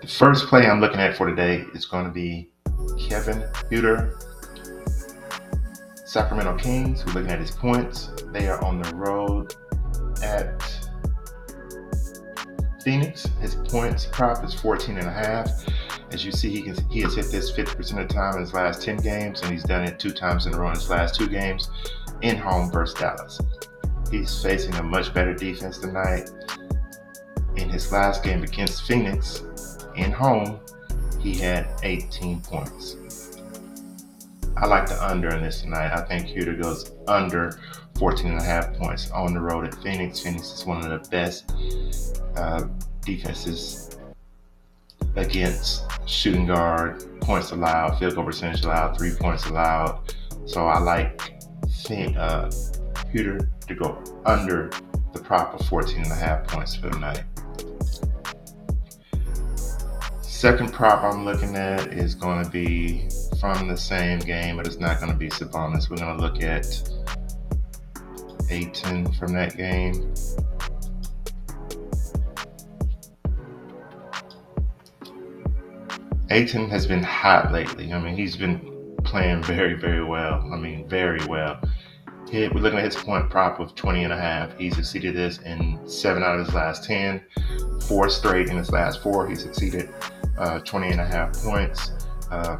The first play I'm looking at for today is going to be Kevin Huerter, Sacramento Kings. We're looking at his points. They are on the road at Phoenix. His points prop is 14 and a half. As you see, he can he has hit this 50% of the time in his last 10 games, and he's done it two times in a row in his last two games in home versus Dallas. He's facing a much better defense tonight. In his last game against Phoenix in home, he had 18 points. I like the under in this tonight. I think Huerter goes under 14 and a half points on the road at Phoenix. Phoenix is one of the best uh, defenses against shooting guard, points allowed, field goal percentage allowed, three points allowed. So I like uh, Huerter to go under the proper 14 and a half points for the night. Second prop I'm looking at is going to be from the same game, but it's not going to be Sabonis. We're going to look at Ayton from that game. Ayton has been hot lately. I mean, he's been playing very, very well. I mean, very well. We're looking at his point prop of 20 and a half. He's exceeded this in seven out of his last 10, four straight in his last four. He's exceeded uh, 20 and a half points. Uh,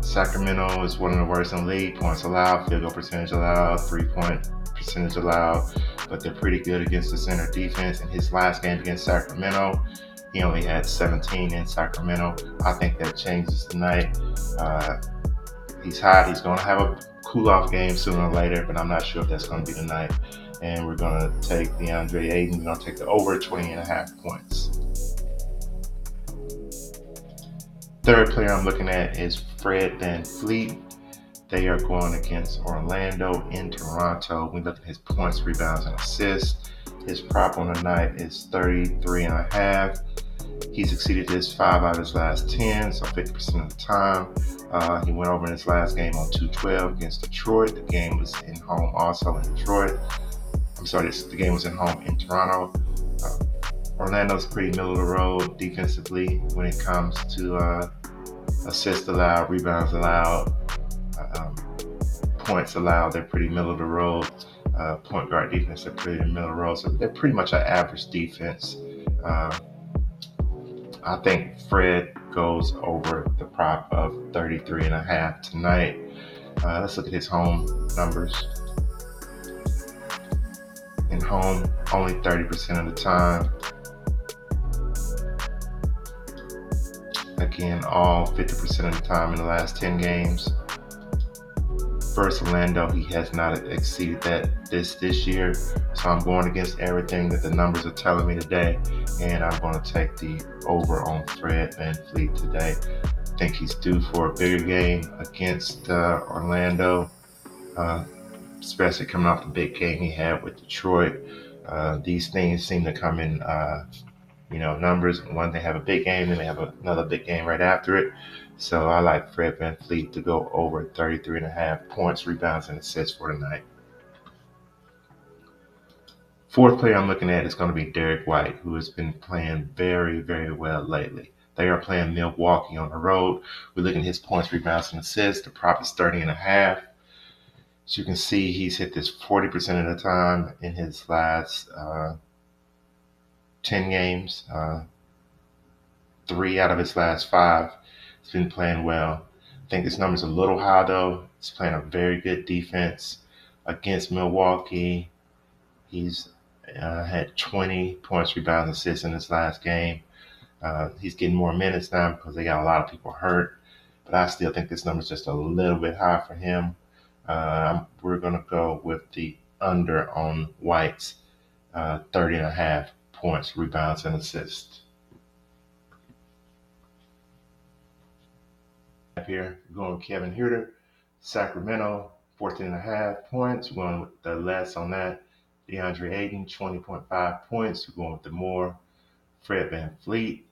Sacramento is one of the worst in the league. Points allowed, field goal percentage allowed, three point percentage allowed, but they're pretty good against the center defense. In his last game against Sacramento, he only had 17 in Sacramento. I think that changes tonight. Uh, he's hot. He's going to have a cool off game sooner or later, but I'm not sure if that's going to be tonight. And we're going to take DeAndre Ayton. We're going to take the over 20 and a half points. Third player I'm looking at is Fred VanVleet. They are going against Orlando in Toronto. We look at his points, rebounds, and assists. His prop on the night is 33 and a half. He's exceeded this five out of his last 10, so 50% of the time. Uh, he went over in his last game on 212 against Detroit. The game was in home also in Detroit. I'm sorry, the game was in home in Toronto. Uh, Orlando's pretty middle of the road defensively when it comes to uh, assists allowed, rebounds allowed, um, points allowed. They're pretty middle of the road. Uh, point guard defense, they're pretty middle of the road. So they're pretty much an average defense. Uh, I think Fred goes over the prop of 33 and a half tonight. Uh, let's look at his home numbers. In home, only 30% of the time. Again, all 50% of the time in the last 10 games. First Orlando, he has not exceeded that this this year. So I'm going against everything that the numbers are telling me today, and I'm going to take the over on Fred VanVleet today. I think he's due for a bigger game against uh, Orlando, uh, especially coming off the big game he had with Detroit. Uh, these things seem to come in uh, you know, numbers. One, they have a big game, then they have another big game right after it. So I like Fred VanVleet to go over 33 and a half points, rebounds, and assists for tonight. Fourth player I'm looking at is going to be Derrick White, who has been playing very, very well lately. They are playing Milwaukee on the road. We're looking at his points, rebounds, and assists. The prop is 30 and a half. As you can see, he's hit this 40% of the time in his last uh, 10 games. Uh, three out of his last five. He's been playing well. I think this number's a little high, though. He's playing a very good defense against Milwaukee. He's uh, had 20 points, rebounds, assists in his last game. Uh, he's getting more minutes now because they got a lot of people hurt. But I still think this number's just a little bit high for him. Uh, we're going to go with the under on White's uh, 30 and a half points, rebounds, and assists. Here, going with Kevin Huerter, Sacramento, 14 and a half points. We're going with the less on that. DeAndre Ayton, 20.5 points. We're going with the more. Fred VanVleet,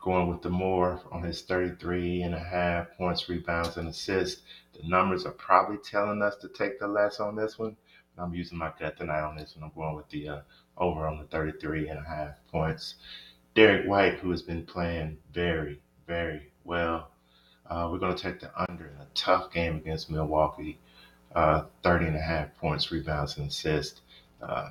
going with the more on his 33 and a half points, rebounds, and assists. The numbers are probably telling us to take the less on this one. I'm using my gut tonight on this one. I'm going with the uh, over on the 33 and a half points. Derrick White, who has been playing very, very well. Uh, we're going to take the under in a tough game against Milwaukee. Uh, 30 and a half points, rebounds, and assists. Uh,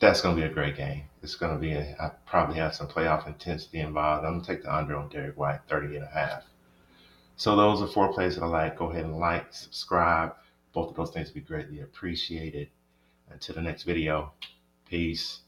that's going to be a great game. It's going to be, a, I probably have some playoff intensity involved. I'm going to take the under on Derrick White, 30 and a half. So those are four plays that I like. Go ahead and like, subscribe. Both of those things would be greatly appreciated. Until the next video, peace.